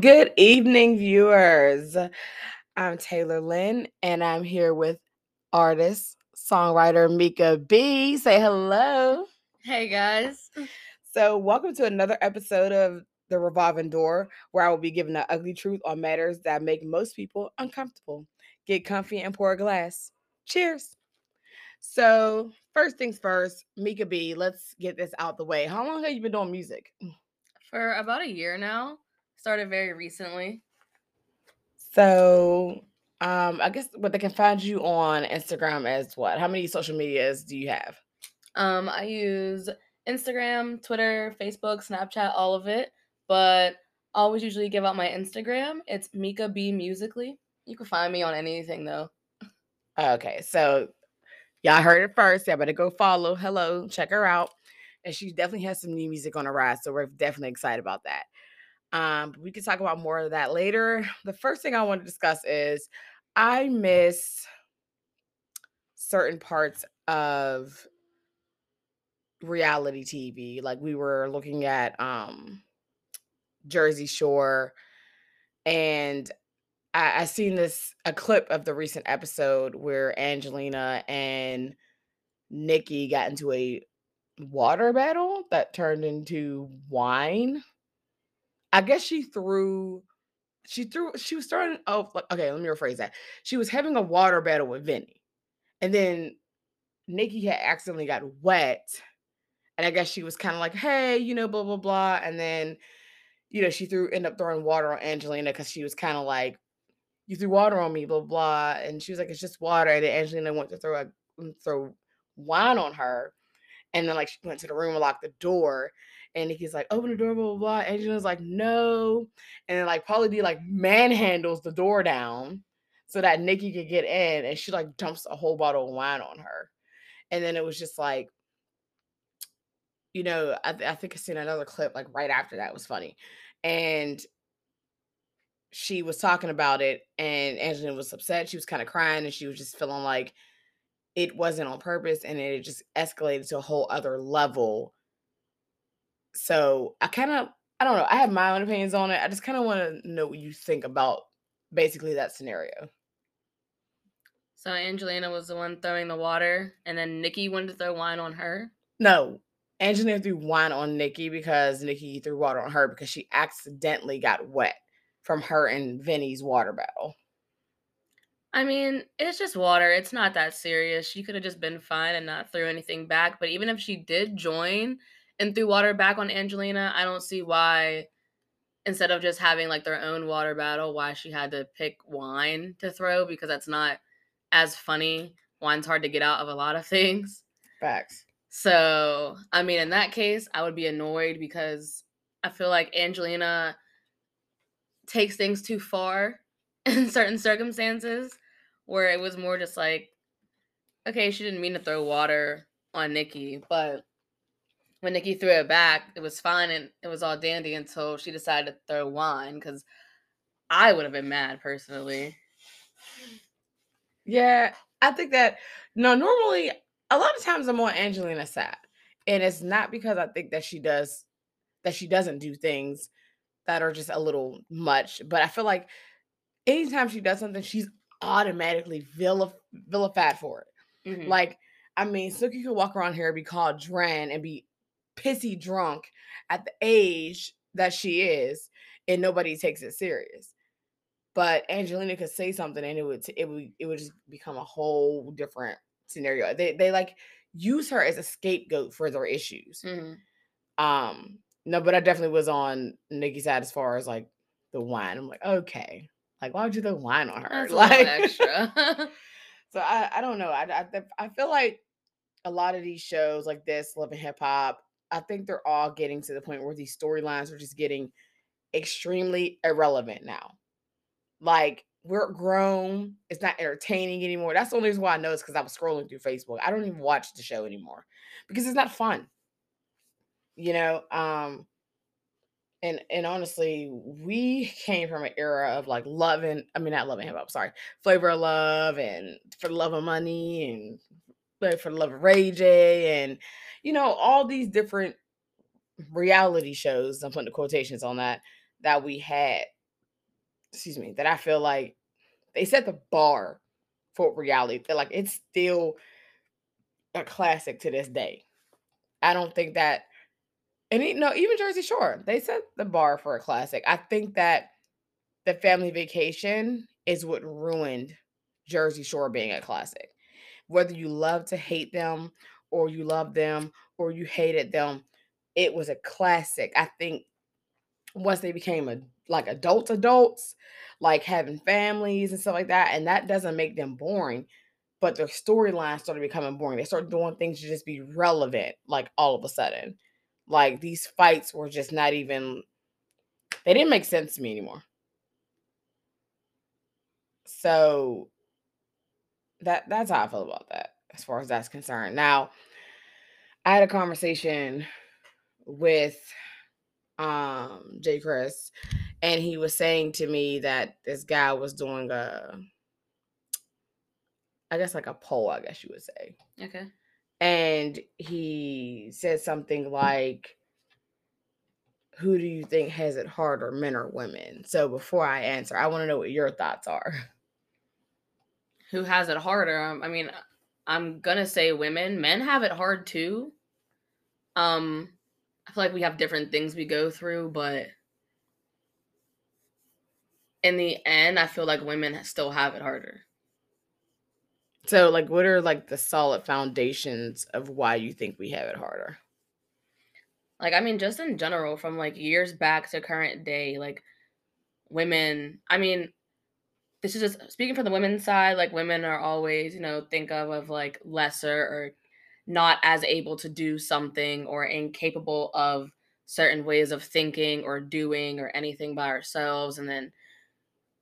Good evening, viewers. I'm Taylor Lynn, and I'm here with artist, songwriter Meeka B. Say hello. Hey guys. So, welcome to another episode of The Revolving Door, where I will be giving the ugly truth on matters that make most people uncomfortable. Get comfy and pour a glass. Cheers. So, first things first, Meeka B, let's get this out the way. How long have you been doing music? For about a year now. Started very recently. So, um, I guess what they can find you on Instagram as what? How many social medias do you have? Um, I use Instagram, Twitter, Facebook, Snapchat, all of it. But I always usually give out my Instagram. It's Meeka B Musically. You can find me on anything though. Okay, so y'all heard it first. Y'all better go follow. Hello, check her out. And she definitely has some new music on the rise. So we're definitely excited about that. Um, we can talk about more of that later. The first thing I want to discuss is I miss certain parts of reality TV. Like we were looking at um Jersey Shore and I, I seen this a clip of the recent episode where Angelina and Nikki got into a water battle that turned into wine. I guess she threw she threw she was starting oh like okay, let me rephrase that. She was having a water battle with Vinny. And then Nikki had accidentally got wet. And I guess she was kind of like, hey, you know, blah, blah, blah. And then, you know, she threw end up throwing water on Angelina because she was kind of like, you threw water on me, blah, blah. And she was like, it's just water. And then Angelina went to throw a mm, throw wine on her. And then like she went to the room and locked the door. And Nikki's like, open the door, blah, blah, blah. Angelina's like, no. And then like Pauly D like manhandles the door down so that Nikki could get in. And she like dumps a whole bottle of wine on her. And then it was just like, you know, I, th- I think I seen another clip like right after that was funny. And she was talking about it and Angelina was upset. She was kind of crying and she was just feeling like it wasn't on purpose and it just escalated to a whole other level. So I kind of, I don't know, I have my own opinions on it. I just kind of want to know what you think about basically that scenario. So Angelina was the one throwing the water, and then Nikki wanted to throw wine on her. No, Angelina threw wine on Nikki because Nikki threw water on her because she accidentally got wet from her and Vinny's water battle. I mean, it's just water. It's not that serious. She could have just been fine and not threw anything back. But even if she did join and threw water back on Angelina, I don't see why, instead of just having like their own water battle, why she had to pick wine to throw because that's not as funny. Wine's hard to get out of a lot of things. Facts. So, I mean, in that case, I would be annoyed because I feel like Angelina takes things too far in certain circumstances where it was more just like, okay, she didn't mean to throw water on Nikki, but when Nikki threw it back, it was fine and it was all dandy until she decided to throw wine because I would have been mad personally. Yeah, I think that no, normally a lot of times I'm on Angelina's side. And it's not because I think that she does that she doesn't do things that are just a little much, but I feel like anytime she does something, she's automatically vilif- vilified for it. Mhm. Like, I mean, Snooki could walk around here and be called Dran and be pissy drunk at the age that she is, and nobody takes it serious. But Angelina could say something and it would it would it would just become a whole different scenario. They they like use her as a scapegoat for their issues. Mhm. Um, no, but I definitely was on Nikki's side as far as like the wine. I'm like, okay, like why would you throw wine on her? That's like extra. so I I don't know. I, I I feel like a lot of these shows like this, Love and Hip Hop, I think they're all getting to the point where these storylines are just getting extremely irrelevant now. Like we're grown, it's not entertaining anymore. That's the only reason why I know it's because I was scrolling through Facebook. I don't even watch the show anymore because it's not fun. You know, um, and and honestly, we came from an era of like loving, I mean not loving hip hop, sorry, flavor of love and for the love of money and like for the love of Ray J and you know, all these different reality shows, I'm putting the quotations on that, that we had. excuse me, that I feel like they set the bar for reality. They're like it's still a classic to this day. I don't think that and you know, even Jersey Shore, they set the bar for a classic. I think that the family vacation is what ruined Jersey Shore being a classic. Whether you love to hate them or you love them or you hated them, it was a classic. I think once they became a like adults adults, like having families and stuff like that, and that doesn't make them boring, but their storylines started becoming boring. They started doing things to just be relevant, like all of a sudden. Like these fights were just not even they didn't make sense to me anymore. So that that's how I feel about that as far as that's concerned. Now, I had a conversation with um J. Chris, and he was saying to me that this guy was doing a I guess like a poll, I guess you would say. Okay. And he said something like, Who do you think has it harder, men or women? So before I answer, I want to know what your thoughts are. Who has it harder? Um, I mean, I'm gonna say women. Men have it hard too. Um, I feel like we have different things we go through, but in the end, I feel like women still have it harder. So, like, what are like the solid foundations of why you think we have it harder? Like, I mean, just in general, from like years back to current day, like women, I mean, this is just speaking from the women's side, like women are always, you know, think of of like lesser or not as able to do something or incapable of certain ways of thinking or doing or anything by ourselves and then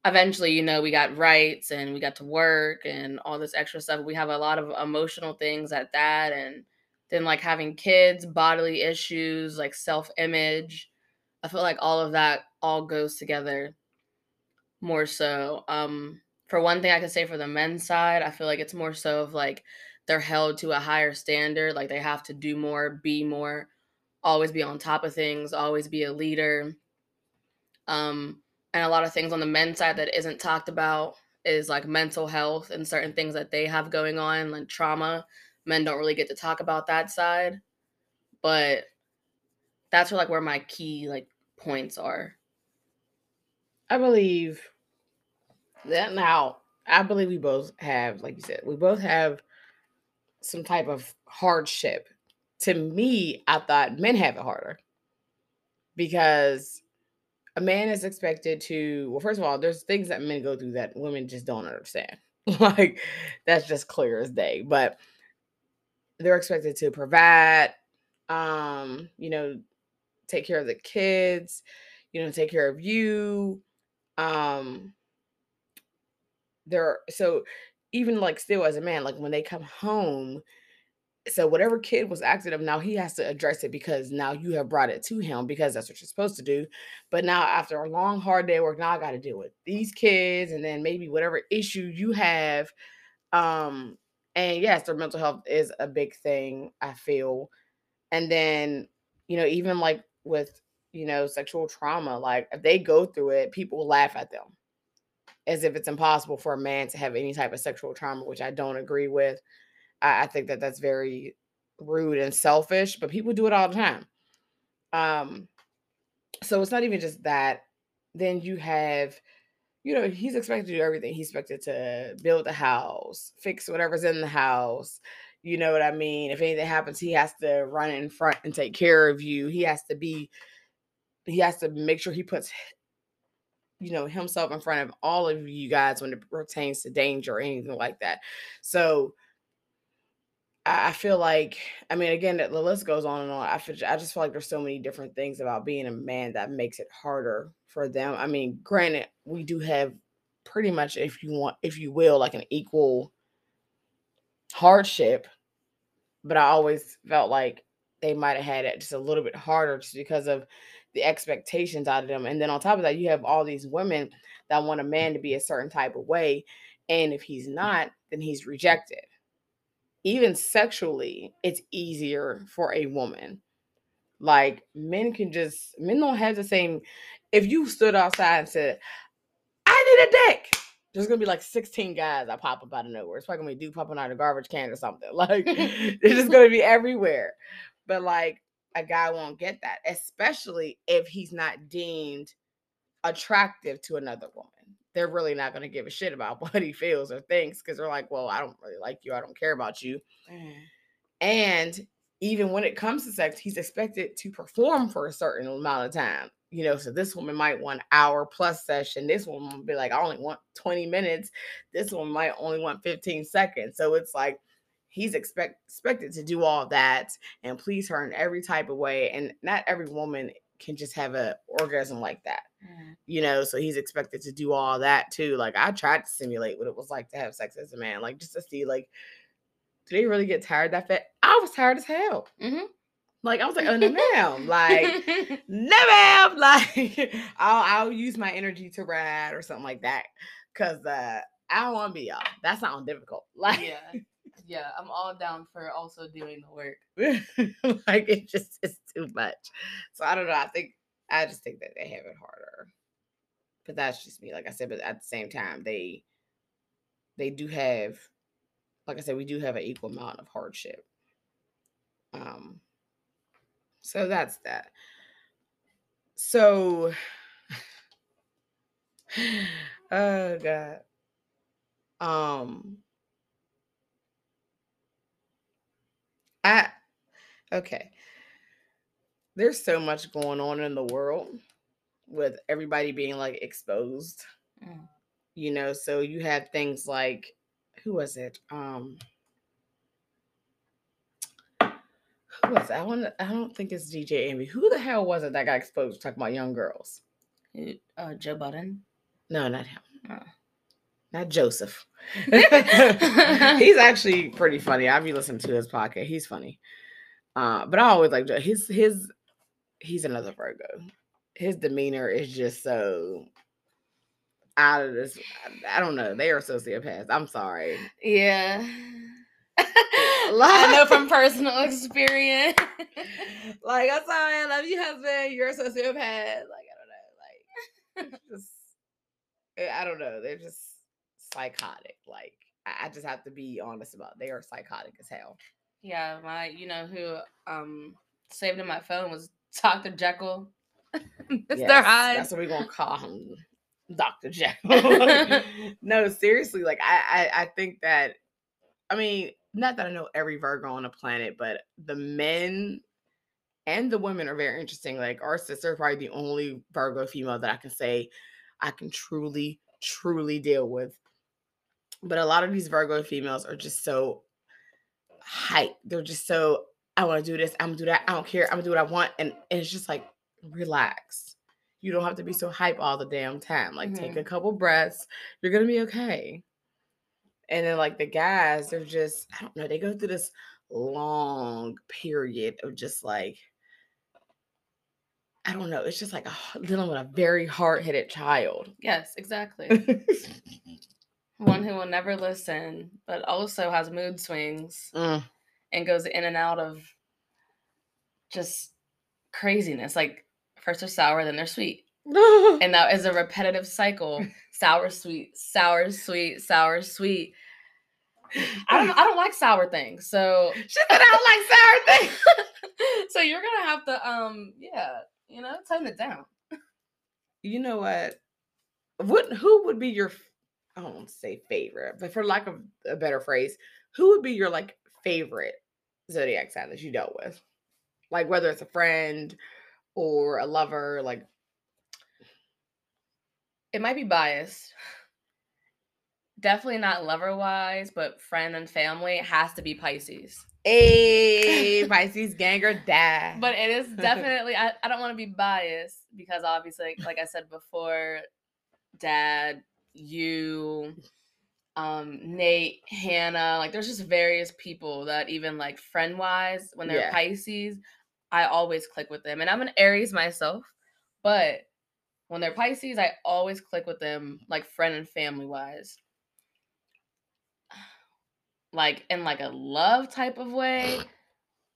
eventually, you know, we got rights and we got to work and all this extra stuff. We have a lot of emotional things at that. And then, like, having kids, bodily issues, like self image. I feel like all of that all goes together more so. Um, for one thing, I could say for the men's side, I feel like it's more so of like they're held to a higher standard. Like, they have to do more, be more, always be on top of things, always be a leader. Um, and a lot of things on the men's side that isn't talked about is like mental health and certain things that they have going on, like trauma. Men don't really get to talk about that side, but that's where like where my key like points are. I believe that now I believe we both have, like you said, we both have some type of hardship. To me, I thought men have it harder because a man is expected to well first of all there's things that men go through that women just don't understand like that's just clear as day but they're expected to provide um you know take care of the kids you know take care of you um they're so even like still as a man like when they come home so whatever kid was acting up now he has to address it because now you have brought it to him because that's what you're supposed to do. But now after a long hard day work now i got to deal with these kids and then maybe whatever issue you have um and yes their mental health is a big thing i feel. And then you know even like with you know sexual trauma like if they go through it people laugh at them as if it's impossible for a man to have any type of sexual trauma which i don't agree with I, I think that that's very rude and selfish, but people do it all the time. Um, so it's not even just that. Then you have, you know, he's expected to do everything. He's expected to build a house, fix whatever's in the house. You know what I mean? If anything happens, he has to run in front and take care of you. He has to be, he has to make sure he puts, you know, himself in front of all of you guys when it pertains to danger or anything like that. So I feel like, I mean, again, the list goes on and on. I feel, I just feel like there's so many different things about being a man that makes it harder for them. I mean, granted, we do have pretty much, if you want, if you will, like an equal hardship, but I always felt like they might have had it just a little bit harder just because of the expectations out of them. And then on top of that, you have all these women that want a man to be a certain type of way. And if he's not, then he's rejected even sexually, it's easier for a woman. Like men can just men don't have the same. If you stood outside and said, "I need a dick. There's gonna be like 16 guys that pop up out of nowhere. It's probably gonna be dude popping out of a garbage can or something. Like it's just gonna be everywhere. But like a guy won't get that, especially if he's not deemed attractive to another woman. They're really not gonna give a shit about what he feels or thinks because they're like, well, I don't really like you. I don't care about you. Mm. And even when it comes to sex, he's expected to perform for a certain amount of time. You know, so this woman might want hour plus session. This one will be like, I only want 20 minutes. This one might only want 15 seconds. So it's like he's expect expected to do all that and please her in every type of way. And not every woman can just have an orgasm like that. Mm. You know, so he's expected to do all that too. Like I tried to simulate what it was like to have sex as a man, like just to see like do they really get tired that fast? I was tired as hell. Mhm. Like I was like, oh no, ma'am. Like, no, ma'am. Like, I'll I'll use my energy to ride or something like that. Cause uh I don't want to be y'all. That's not difficult. Like, yeah. Yeah. I'm all down for also doing the work. like it just is too much. So I don't know. I think I just think that they have it harder. But that's just me. Like I said, but at the same time, they they do have, like I said, we do have an equal amount of hardship. Um, so that's that. So, oh god. Um, I okay. There's so much going on in the world with everybody being like exposed, Mm. you know. So you have things like who was it? Um, who was it? I want. I don't think it's DJ Envy. Who the hell was it that got exposed talking about young girls? Uh, Joe Budden. No, not him. Oh. Not Joseph. He's actually pretty funny. I've been listening to his podcast. He's funny. Uh, but I always like his his he's another Virgo. His demeanor is just so out of this. I don't know. They are sociopaths. I'm sorry. Yeah. I know from personal experience. Like I'm sorry, I love you, husband. You're a sociopath. Like I don't know. Like just eh, I don't know. They're just psychotic. Like I I just have to be honest about. It. They are psychotic as hell. yeah, my you know who um saved in my phone was Dr. Jekyll. Mr. Yes, Hyde. That's what we're gonna call him, Doctor Jekyll. no, seriously, like I, I, I think that, I mean, not that I know every Virgo on the planet, but the men and the women are very interesting. Like our sister, is probably the only Virgo female that I can say I can truly, truly deal with. But a lot of these Virgo females are just so hype. They're just so I want to do this. I'm gonna do that. I don't care. I'm gonna do what I want, and, and it's just like relax. You don't have to be so hype all the damn time. Like take Mhm. a couple breaths. You're gonna be okay. And then like the guys, they're just I don't know. They go through this long period of just like I don't know. It's just like a, dealing with a very hard headed child. Yes, exactly. One who will never listen, but also has mood swings Mm. and goes in and out of just craziness. Like first they're sour, then they're sweet. And that is a repetitive cycle. Sour, sweet, sour, sweet, sour, sweet. I don't I don't like sour things. So She said I don't like sour things. so you're gonna have to um yeah, you know, tone it down. you know what? What who would be your f- I don't want to say favorite, but for lack of a better phrase, who would be your like favorite zodiac sign that you dealt with? Like whether it's a friend or a lover, like It might be biased. Definitely not lover wise, but friend and family has to be Pisces. a Pisces gang or die. But it is definitely I, I don't want to be biased because obviously like I said before, dad, you, um, Nate, Hannah, like there's just various people that even like friend wise, when they're Yeah. Pisces, I always click with them. And I'm an Aries myself, but when they're Pisces, I always click with them like friend and family wise. Like in like a love type of way,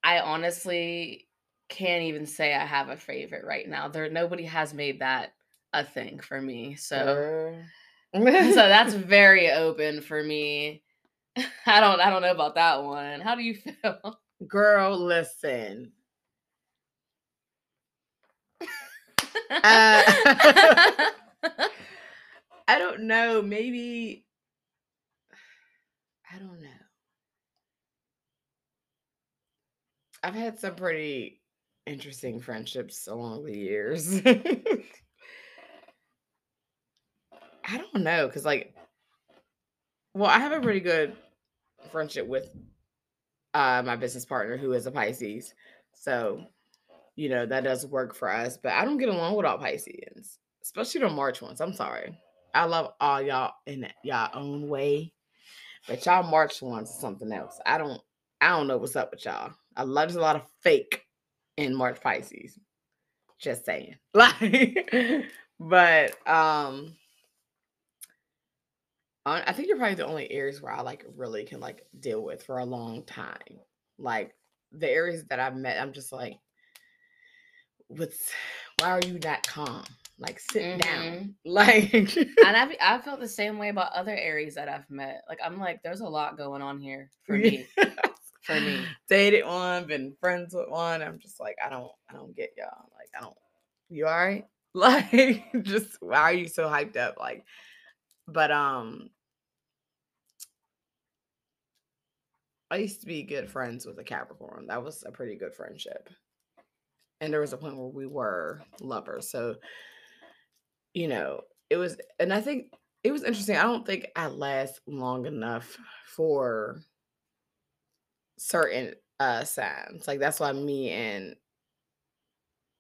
I honestly can't even say I have a favorite right now. There nobody has made that a thing for me. So Girl. So that's very open for me. I don't I don't know about that one. How do you feel? Girl, listen. Uh, I don't know. Maybe I don't know. I've had some pretty interesting friendships along the years. I don't know, cause like, well, I have a pretty good friendship with uh my business partner who is a Pisces, so you know that does work for us. But I don't get along with all Pisceans, especially the March ones. I'm sorry. I love all y'all in y'all own way, but y'all March ones is something else. I don't. I don't know what's up with y'all. I love there's a lot of fake in March Pisces. Just saying. Like, but um I I think you're probably the only Aries where I like really can like deal with for a long time. Like the Aries that I've met, I'm just like, what's why are you not calm? Like sit down. Like and I've I felt the same way about other Aries that I've met. Like I'm like, there's a lot going on here for me. for me. Dated one, been friends with one. I'm just like, I don't I don't get y'all. Like, I don't you all right? Like just why are you so hyped up? Like, but um I used to be good friends with a Capricorn. That was a pretty good friendship. And there was a point where we were lovers. So, you know, it was, and I think it was interesting. I don't think I last long enough for certain uh signs. Like that's why me and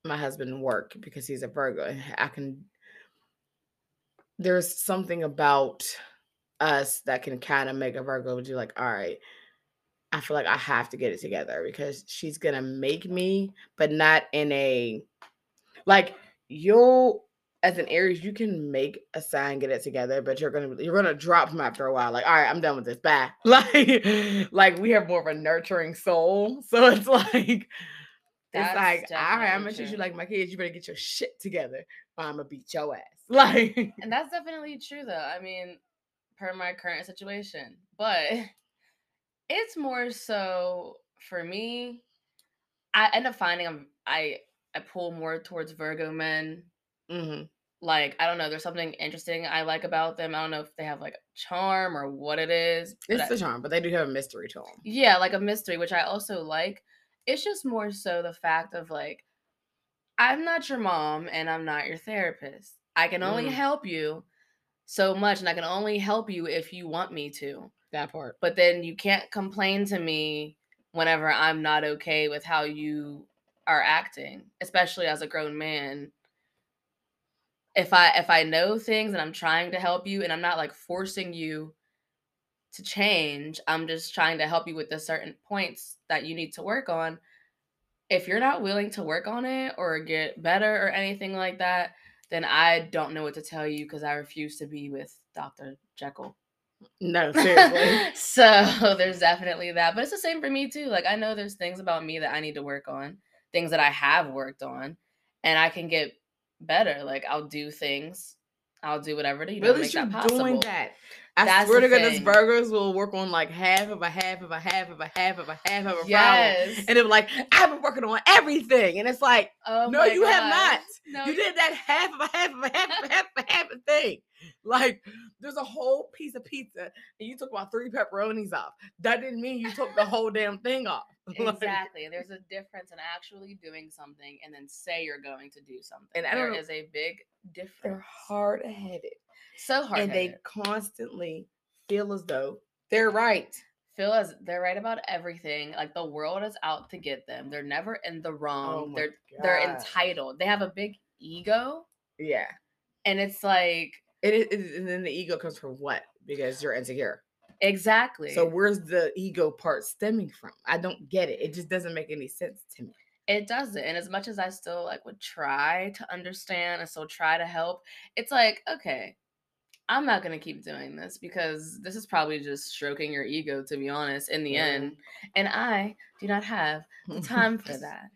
my husband work because he's a Virgo. I can there's something about us that can kind of make a Virgo do like, all right, I feel like I have to get it together because she's gonna make me, but not in a like you'll as an Aries, you can make a sign, get it together, but you're gonna you're gonna drop them after a while. Like, all right, I'm done with this. Bye. Like, like we have more of a nurturing soul, so it's like it's like, all right, I'm gonna treat you like my kids. You better get your shit together, or I'm gonna beat your ass. Like, and that's definitely true, though. I mean, per my current situation, but it's more so for me. I end up finding I'm I I pull more towards Virgo men. hmm Like I don't know, there's something interesting I like about them. I don't know if they have like a charm or what it is. it's I- the charm, but they do have a mystery to them. yeah, like a mystery, which I also like. It's just more so the fact of like, I'm not your mom and I'm not your therapist. I can only Mm. help you so much, and I can only help you if you want me to. That part. But then you can't complain to me whenever I'm not okay with how you are acting, especially as a grown man. If I if I know things and I'm trying to help you and I'm not like forcing you to change, I'm just trying to help you with the certain points that you need to work on. If you're not willing to work on it or get better or anything like that, then I don't know what to tell you because I refuse to be with Dr. Jekyll. No, seriously. so there's definitely that. But it's the same for me too. Like I know there's things about me that I need to work on, things that I have worked on, and I can get better. Like I'll do things. I'll do whatever to you know, really, make that possible. doing that? I That's swear to goodness, thing. Virgos will work on like half of a half of a half of a half of a half of a problem. Yes. And they're like, I've been working on everything. And it's like, Oh no, you have not. No, You did that half of a half of a half of a half of a half of thing. Like, there's a whole piece of pizza and you took about three pepperonis off. That didn't mean you took the whole damn thing off. Exactly. There's a difference in actually doing something and then say you're going to do something. And don't- is a big difference. they're hard headed. So hard. And they constantly feel as though they're right. feel as they're right about everything. Like the world is out to get them. They're never in the oh wrong. Oh they're they're entitled. They have a big ego, Yeah. and it's like It is, it is- and then the ego comes from what? Because you're insecure. exactly. So where's the ego part stemming from? I don't get it. It just doesn't make any sense to me. it doesn't. And as much as I still like would try to understand and still try to help, it's like okay. I'm not gonna keep doing this because this is probably just stroking your ego, to be honest, in the Yeah. end. Mm. And I do not have the time for that.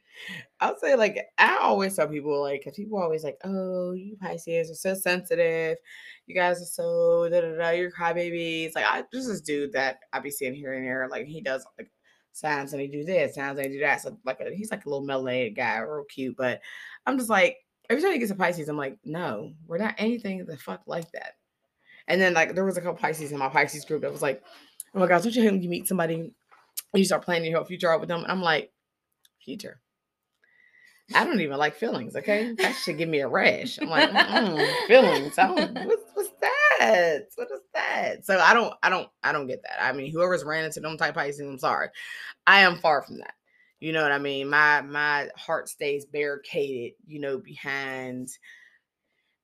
I'll say like I always tell people like because people always like, oh, you Pisces are so sensitive. You guys are so da da da. You're crybabies. Like I there's this dude that I be seeing here and there. Like he does like sounds and he do this, sounds and he do that. So like a, he's like a little melanated guy, real cute. But I'm just like every time he gets a Pisces, I'm like, no, we're not anything the fuck like that. And then like there was a couple Pisces in my Pisces group that was like, oh my gosh, don't you hate when you meet somebody you start planning your future out with them? And I'm like, future. I don't even like feelings. Okay, that should give me a rash. I'm like mm, feelings. I don't. What's, what's that? What is that? So I don't. I don't. I don't get that. I mean, whoever's ran into them type Pisces, I'm sorry. I am far from that. You know what I mean? My my heart stays barricaded. You know, behind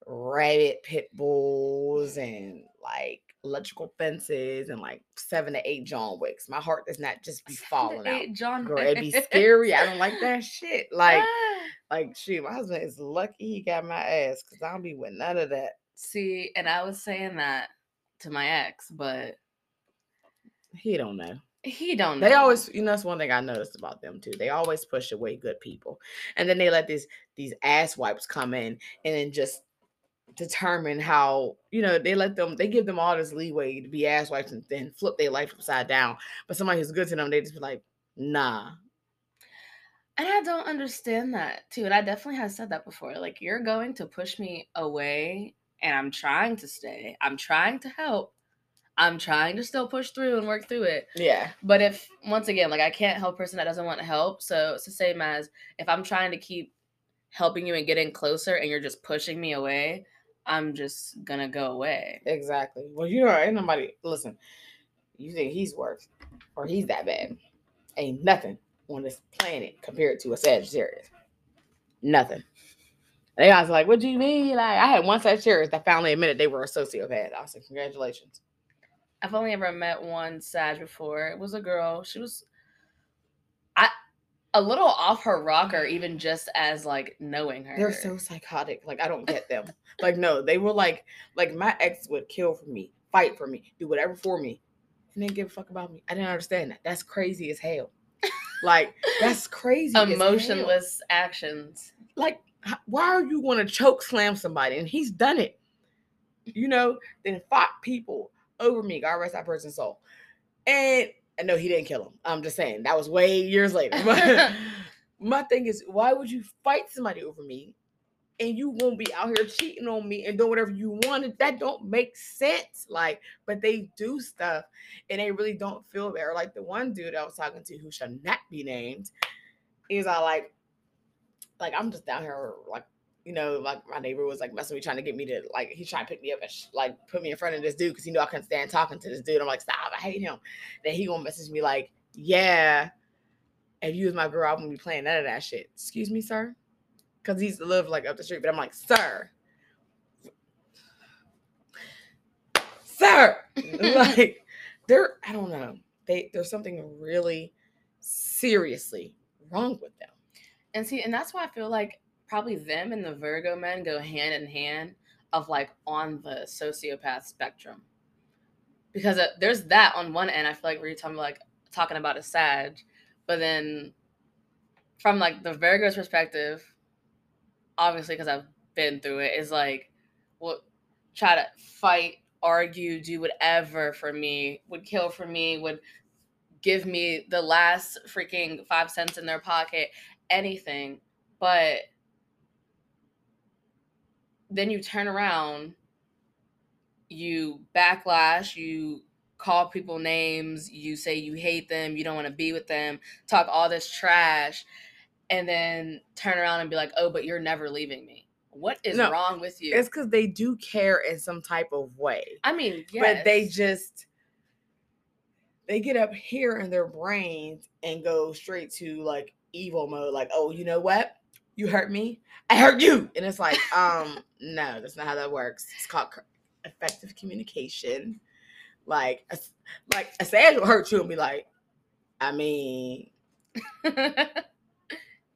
rabbit pit bulls and like electrical fences and like seven to eight John Wicks. My heart does not just be falling out. John Girl, it'd be scary. I don't like that shit. Like, ah. like shoot, my husband is lucky he got my ass because I don't be with none of that. See, and I was saying that to my ex, but he don't know. He don't know. They always, you know, that's one thing I noticed about them too. They always push away good people, and then they let these these ass wipes come in and then just determine how you know they let them they give them all this leeway to be ass wipes and then flip their life upside down. But somebody who's good to them, they just be like, nah. And I don't understand that too. And I definitely have said that before. Like you're going to push me away and I'm trying to stay. I'm trying to help. I'm trying to still push through and work through it. Yeah. But if once again, like I can't help a person that doesn't want to help. So it's the same as if I'm trying to keep helping you and getting closer and you're just pushing me away, I'm just gonna go away. Exactly. Well, you know, ain't nobody listen. You think he's worse or he's that bad? Ain't nothing on this planet compared to a Sagittarius. Nothing. They guys like, what do you mean? Like, I had one Sagittarius that finally admitted they were a sociopath. I said, congratulations. I've only ever met one Sag before. It was a girl. She was, I a little off her rocker, even just as like knowing her. They're so psychotic. Like I don't get them. like no, they were like like my ex would kill for me, fight for me, do whatever for me, and then give a fuck about me. I didn't understand that. That's crazy as hell. Like that's crazy. Emotionless actions. Like why are you going to choke slam somebody? And he's done it. You know, then fought people over me. God rest that person's soul. And and no, he didn't kill him. I'm just saying that was way years later. My thing is, why would you fight somebody over me and you won't be out here cheating on me and doing whatever you wanted? That don't make sense. Like, but they do stuff and they really don't feel there. Like the one dude I was talking to who shall not be named, he's all like, like I'm just down here like you know, like my neighbor was like messing with me, trying to get me to like he's trying to pick me up and sh- like put me in front of this dude because he knew I couldn't stand talking to this dude. I'm like, stop, I hate him. Then he gonna message me like, yeah, if you was my girl, I wouldn't be playing none of that shit. Excuse me, sir, because he used to live like up the street. But I'm like, sir, sir, like there, I don't know. They there's something really seriously wrong with them. And see, and that's why I feel like probably them and the Virgo men go hand in hand of like on the sociopath spectrum. Because uh, there's that on one end, I feel like we're talking like talking about a Sag, but then from like the Virgo's perspective, obviously because I've been through it, is like, well, try to fight, argue, do whatever for me, would kill for me, would give me the last freaking five cents in their pocket, anything. But then you turn around, you backlash, you call people names, you say you hate them, you don't want to be with them, talk all this trash, and then turn around and be like, oh, but you're never leaving me. What is no, wrong with you? It's because they do care in some type of way. I mean, yes. but they just they get up here in their brains and go straight to like evil mode. Like, oh, you know what? You hurt me, I hurt you. And it's like, um, no, that's not how that works. It's called effective communication. Like, a, like a Sag will hurt you and be like, I mean, it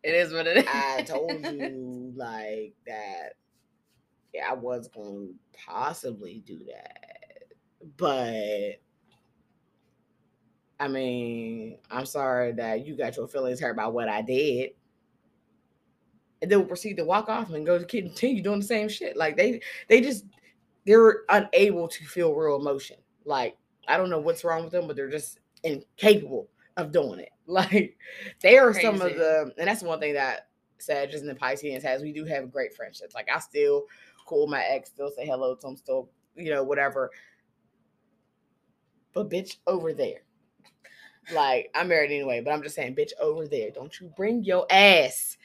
is what it is. I told you like that. Yeah, I was going to possibly do that, but I mean, I'm sorry that you got your feelings hurt by what I did. And then will proceed to walk off and go to continue doing the same shit. Like they they just they're unable to feel real emotion. Like I don't know what's wrong with them, but they're just incapable of doing it. Like they are some of Crazy. the, and that's one thing that Sagittarius and the Pisceans has. We do have great friendships. Like I still call my ex, still say hello to him, still you know whatever. But bitch, over there. Like I'm married anyway, but I'm just saying, bitch, over there. Don't you bring your ass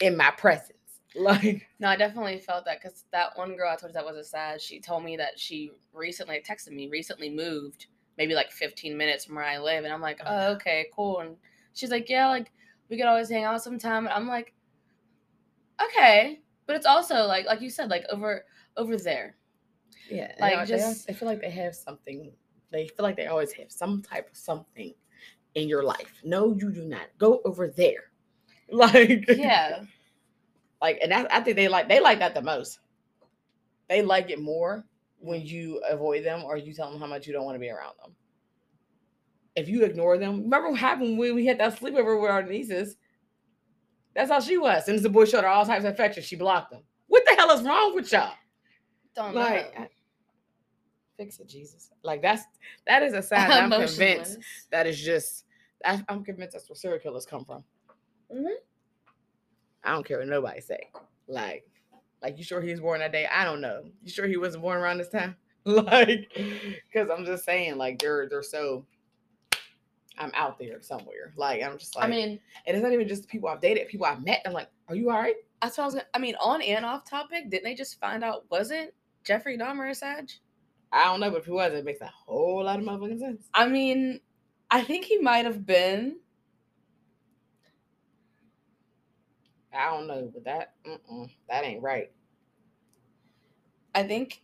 in my presence. Like No, I definitely felt that because that one girl I told you that was a Sag. She told me that she recently texted me, recently moved, maybe like 15 minutes from where I live, and I'm like, oh, okay, cool. And she's like, yeah, like we could always hang out sometime. And I'm like, okay, but it's also like, like you said, like over over there. Yeah, Like, just- I feel like they have something. They feel like they always have some type of something in your life. No, you do not. Go over there. Like Yeah, like, and that, I think they like they like that the most. They like it more when you avoid them or you tell them how much you don't want to be around them. If you ignore them, remember what happened when we had that sleepover with our nieces? That's how she was. Since the boy showed her all types of affection, she blocked them. What the hell is wrong with y'all? don't like know. I- fix it jesus like that's that is a sign i'm convinced that is just I, i'm convinced that's where serial killers come from Mhm. i don't care what nobody say like like you sure he was born that day i don't know you sure he wasn't born around this time like because i'm just saying like they're they're so i'm out there somewhere like i'm just like I mean, and it's not even just people i've dated people i've met i'm like are you all right that's what I was. Gonna, I mean, on and off topic, didn't they just find out wasn't Jeffrey Dahmer a Sag? i don't know but if he was it makes a whole lot of motherfucking sense I mean, I think he might have been. I don't know but that that ain't right I think.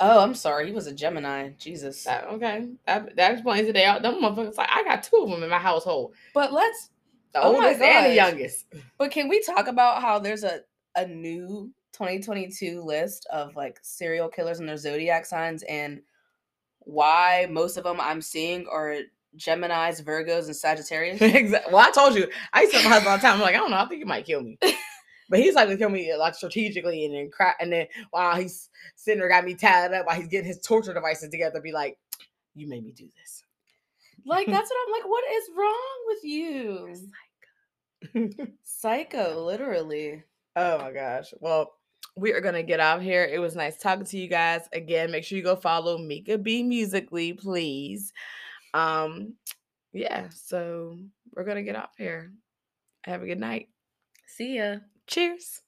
Oh, I'm sorry. He was a Gemini. Jesus. That, okay, that, that explains it. They all them motherfuckers like I got two of them in my household, But let's. the Oh oldest and the youngest. But can we talk about how there's a a new 2022 list of like serial killers and their zodiac signs and why most of them I'm seeing are Gemini's, Virgos, and Sagittarius? exactly. Well, I told you, I used to tell my husband all the time. I'm like, I don't know, I think you might kill me. But he's like to kill me like strategically and then crack and then while he's sitting there got me tied up while he's getting his torture devices together, be like, You made me do this. like that's what I'm like. What is wrong with you? Psycho, literally. Oh my gosh. Well, we are gonna get out of here. It was nice talking to you guys again. Make sure you go follow Meeka B Musically, please. Um, yeah, so we're gonna get off here. Have a good night. See ya. Cheers.